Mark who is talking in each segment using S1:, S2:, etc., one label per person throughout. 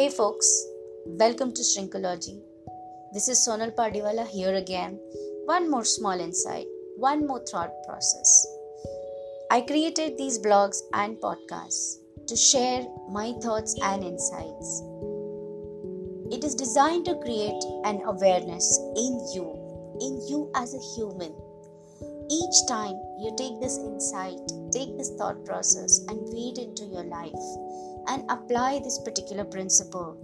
S1: Hey folks, welcome to Shrinkology. This is Sonal Padiwala here again. One more small insight, one more thought process. I created these blogs and podcasts to share my thoughts and insights. It is designed to create an awareness in you, in you as a human. Each time you take this insight, take this thought process, and weed into your life and apply this particular principle,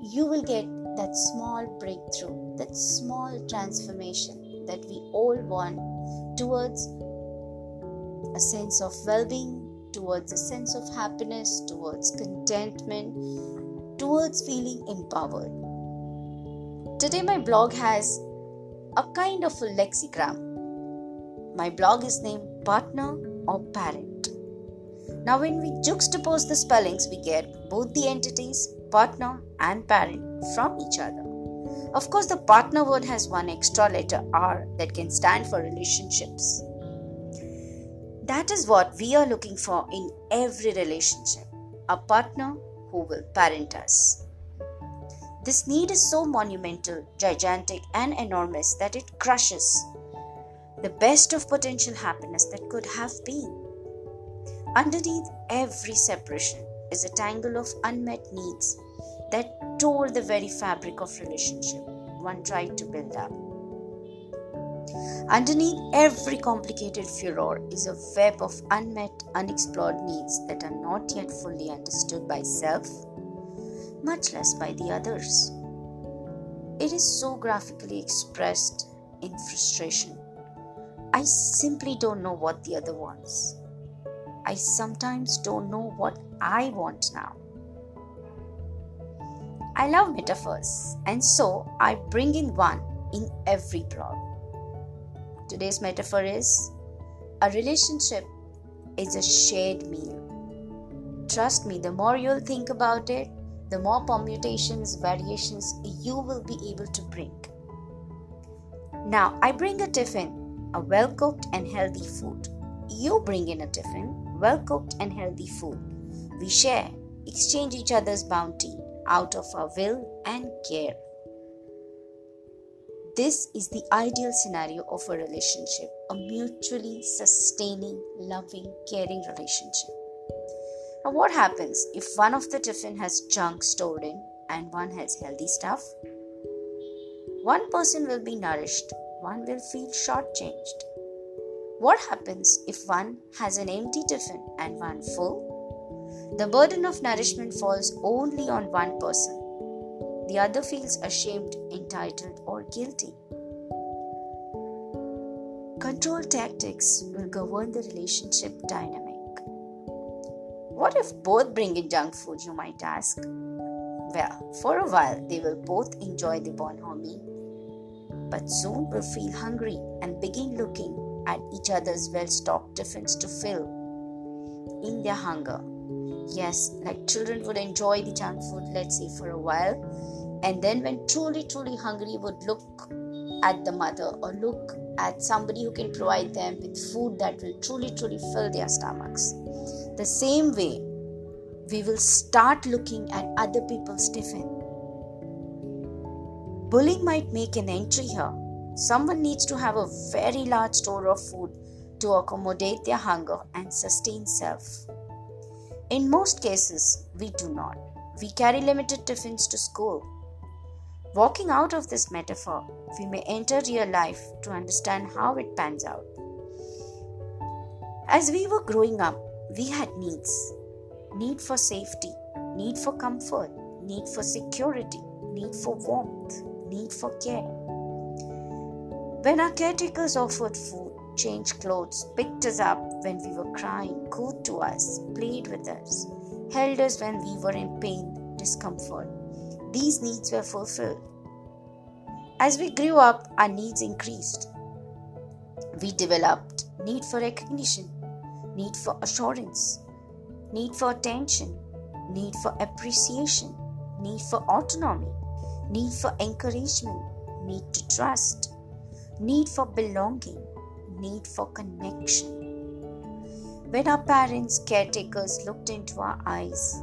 S1: you will get that small breakthrough, that small transformation that we all want towards a sense of well being, towards a sense of happiness, towards contentment, towards feeling empowered. Today, my blog has a kind of a lexigram. My blog is named Partner or Parent. Now, when we juxtapose the spellings, we get both the entities, partner and parent, from each other. Of course, the partner word has one extra letter R that can stand for relationships. That is what we are looking for in every relationship a partner who will parent us. This need is so monumental, gigantic, and enormous that it crushes the best of potential happiness that could have been. Underneath every separation is a tangle of unmet needs that tore the very fabric of relationship one tried to build up. Underneath every complicated furor is a web of unmet, unexplored needs that are not yet fully understood by self, much less by the others. It is so graphically expressed in frustration. I simply don't know what the other wants. I sometimes don't know what I want now. I love metaphors, and so I bring in one in every blog. Today's metaphor is a relationship is a shared meal. Trust me, the more you'll think about it, the more permutations, variations you will be able to bring. Now, I bring a tiffin, a well cooked and healthy food. You bring in a tiffin, well cooked and healthy food. We share, exchange each other's bounty out of our will and care. This is the ideal scenario of a relationship a mutually sustaining, loving, caring relationship. Now, what happens if one of the tiffin has junk stored in and one has healthy stuff? One person will be nourished, one will feel shortchanged. What happens if one has an empty tiffin and one full? The burden of nourishment falls only on one person the other feels ashamed, entitled, or guilty. Control tactics will govern the relationship dynamic. What if both bring in junk food, you might ask? Well, for a while they will both enjoy the bonhomie, but soon will feel hungry and begin looking at each other's well stocked tiffins to fill in their hunger. Yes, like children would enjoy the junk food, let's say, for a while, and then when truly, truly hungry, would look at the mother or look at somebody who can provide them with food that will truly, truly fill their stomachs. The same way, we will start looking at other people's tiffin. Bullying might make an entry here. Someone needs to have a very large store of food to accommodate their hunger and sustain self. In most cases, we do not. We carry limited tiffins to school. Walking out of this metaphor, we may enter real life to understand how it pans out. As we were growing up, we had needs need for safety, need for comfort, need for security, need for warmth, need for care. When our caretakers offered food, changed clothes, picked us up when we were crying, cooed to us, played with us, held us when we were in pain, discomfort, these needs were fulfilled. As we grew up, our needs increased. We developed need for recognition, need for assurance, need for attention, need for appreciation, need for autonomy, need for encouragement, need to trust, need for belonging, need for connection. When our parents, caretakers looked into our eyes,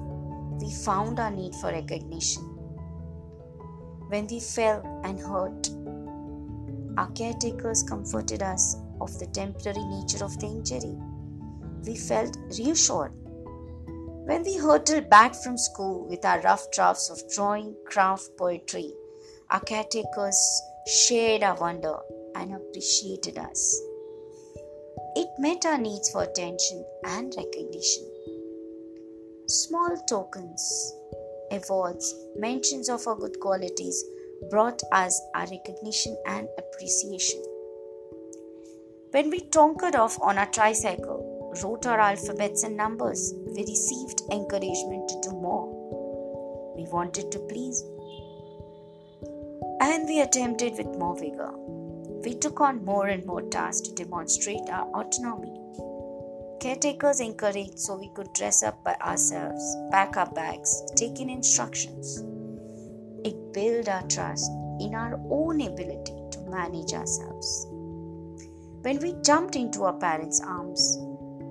S1: we found our need for recognition. When we fell and hurt, our caretakers comforted us of the temporary nature of the injury. We felt reassured. When we hurtled back from school with our rough drafts of drawing, craft, poetry, our caretakers shared our wonder and appreciated us. It met our needs for attention and recognition. Small tokens, awards, mentions of our good qualities brought us our recognition and appreciation. When we tonkered off on our tricycle, wrote our alphabets and numbers, we received encouragement to do more. We wanted to please. And we attempted with more vigor. We took on more and more tasks to demonstrate our autonomy. Caretakers encouraged so we could dress up by ourselves, pack our bags, take in instructions. It built our trust in our own ability to manage ourselves. When we jumped into our parents' arms,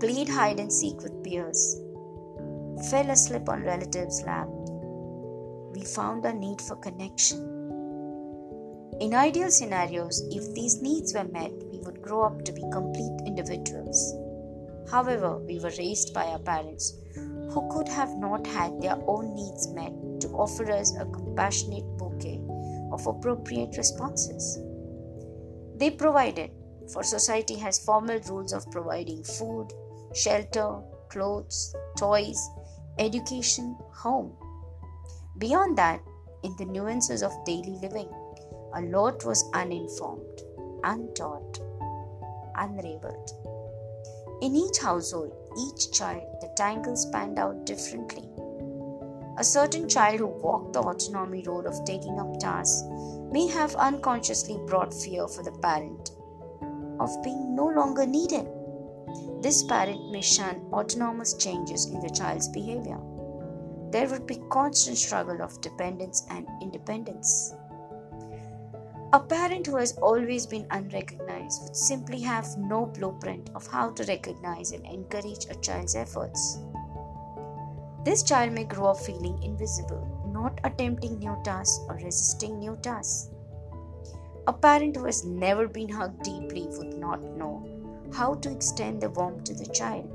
S1: played hide and seek with peers, fell asleep on relatives' lap, we found a need for connection. In ideal scenarios, if these needs were met, we would grow up to be complete individuals. However, we were raised by our parents who could have not had their own needs met to offer us a compassionate bouquet of appropriate responses. They provided, for society has formal rules of providing food, shelter, clothes, toys, education, home. Beyond that, in the nuances of daily living, a lot was uninformed, untaught, unraveled. In each household, each child, the tangles panned out differently. A certain child who walked the autonomy road of taking up tasks may have unconsciously brought fear for the parent of being no longer needed. This parent may shun autonomous changes in the child's behavior. There would be constant struggle of dependence and independence. A parent who has always been unrecognized would simply have no blueprint of how to recognize and encourage a child's efforts. This child may grow up feeling invisible, not attempting new tasks or resisting new tasks. A parent who has never been hugged deeply would not know how to extend the warmth to the child.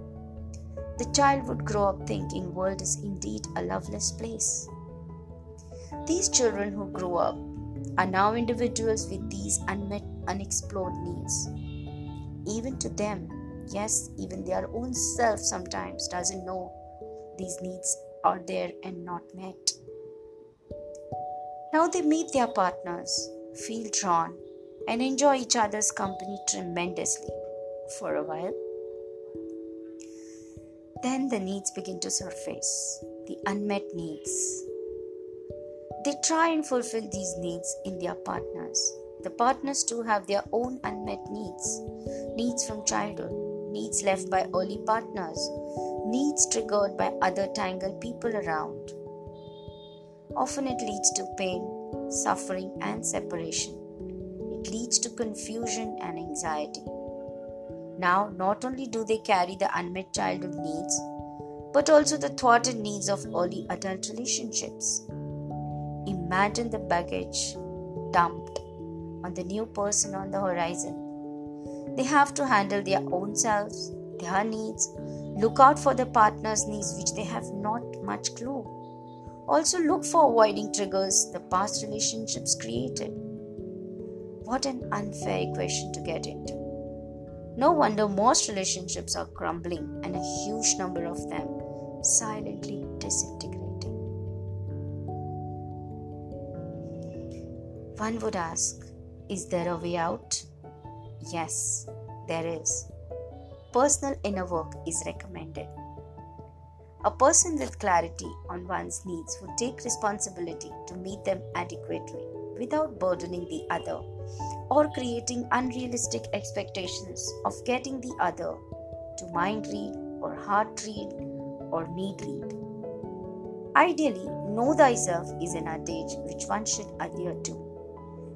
S1: The child would grow up thinking world is indeed a loveless place. These children who grow up are now individuals with these unmet, unexplored needs. Even to them, yes, even their own self sometimes doesn't know these needs are there and not met. Now they meet their partners, feel drawn, and enjoy each other's company tremendously for a while. Then the needs begin to surface the unmet needs they try and fulfill these needs in their partners. The partners too have their own unmet needs needs from childhood, needs left by early partners, needs triggered by other tangled people around. Often it leads to pain, suffering, and separation. It leads to confusion and anxiety. Now, not only do they carry the unmet childhood needs, but also the thwarted needs of early adult relationships. Imagine the baggage dumped on the new person on the horizon. They have to handle their own selves, their needs, look out for the partner's needs which they have not much clue. Also, look for avoiding triggers the past relationships created. What an unfair equation to get into. No wonder most relationships are crumbling and a huge number of them silently disintegrating. One would ask, is there a way out? Yes, there is. Personal inner work is recommended. A person with clarity on one's needs would take responsibility to meet them adequately without burdening the other or creating unrealistic expectations of getting the other to mind read or heart read or need read. Ideally, know thyself is an adage which one should adhere to.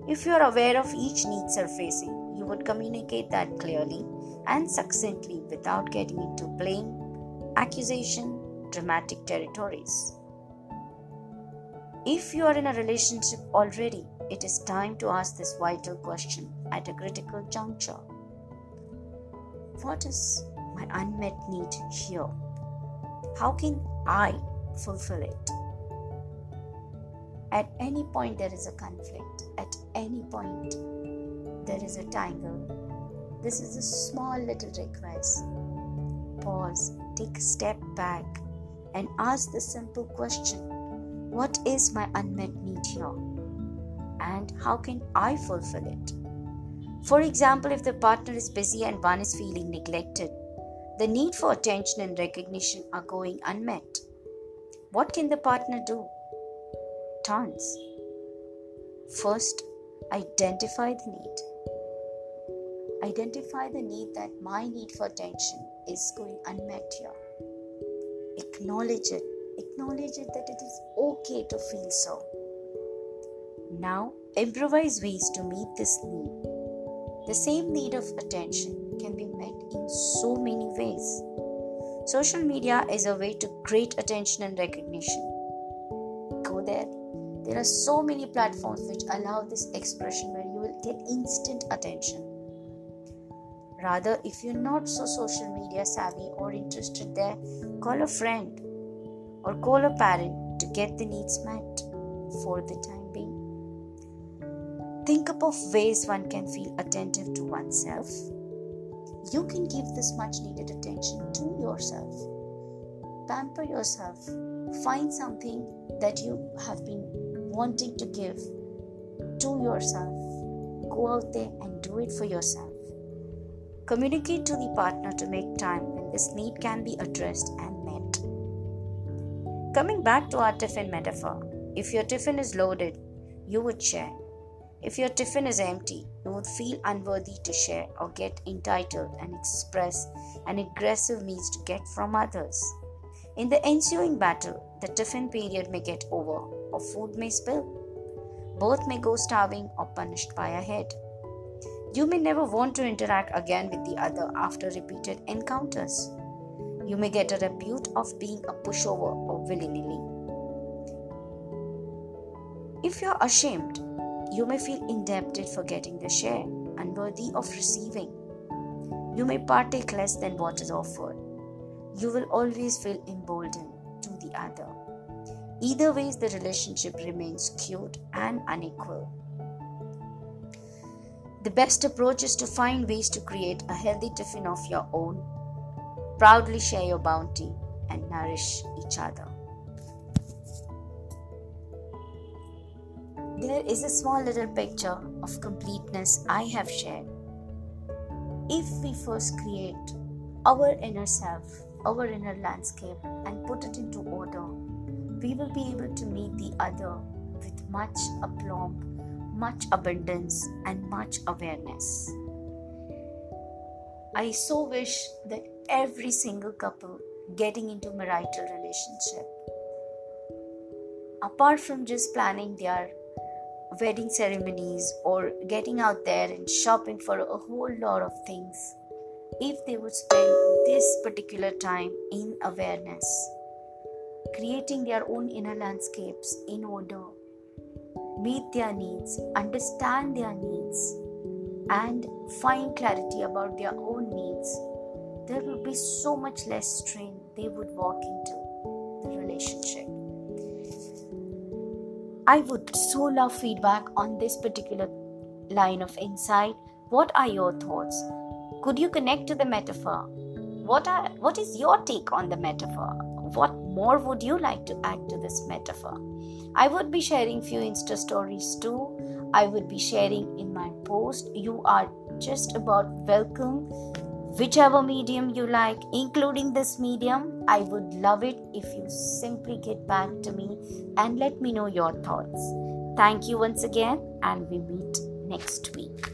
S1: If you are aware of each need surfacing, you would communicate that clearly and succinctly without getting into blame, accusation, dramatic territories. If you are in a relationship already, it is time to ask this vital question at a critical juncture What is my unmet need here? How can I fulfill it? At any point, there is a conflict. At any point, there is a tangle. This is a small little request. Pause, take a step back, and ask the simple question What is my unmet need here? And how can I fulfill it? For example, if the partner is busy and one is feeling neglected, the need for attention and recognition are going unmet. What can the partner do? tons. First, identify the need. Identify the need that my need for attention is going unmet here. Acknowledge it. Acknowledge it that it is okay to feel so. Now, improvise ways to meet this need. The same need of attention can be met in so many ways. Social media is a way to create attention and recognition. Go there there are so many platforms which allow this expression where you will get instant attention. Rather, if you're not so social media savvy or interested there, call a friend or call a parent to get the needs met for the time. Think up of ways one can feel attentive to oneself. You can give this much needed attention to yourself. Pamper yourself. Find something that you have been wanting to give to yourself, go out there and do it for yourself. Communicate to the partner to make time when this need can be addressed and met. Coming back to our tiffin metaphor, if your tiffin is loaded, you would share. If your tiffin is empty, you would feel unworthy to share or get entitled and express an aggressive needs to get from others. In the ensuing battle, the tiffin period may get over or food may spill. Both may go starving or punished by a head. You may never want to interact again with the other after repeated encounters. You may get a repute of being a pushover or willy nilly. If you're ashamed, you may feel indebted for getting the share, unworthy of receiving. You may partake less than what is offered. You will always feel emboldened to the other. Either ways, the relationship remains skewed and unequal. The best approach is to find ways to create a healthy tiffin of your own. Proudly share your bounty and nourish each other. There is a small little picture of completeness I have shared. If we first create our inner self, our inner landscape, and put it into order, we will be able to meet the other with much aplomb, much abundance, and much awareness. I so wish that every single couple getting into marital relationship, apart from just planning their wedding ceremonies or getting out there and shopping for a whole lot of things, if they would spend this particular time in awareness creating their own inner landscapes in order, meet their needs, understand their needs, and find clarity about their own needs, there will be so much less strain they would walk into the relationship. I would so love feedback on this particular line of insight. What are your thoughts? Could you connect to the metaphor? What are what is your take on the metaphor? What more would you like to add to this metaphor? I would be sharing few Insta stories too. I would be sharing in my post. You are just about welcome, whichever medium you like, including this medium. I would love it if you simply get back to me and let me know your thoughts. Thank you once again, and we meet next week.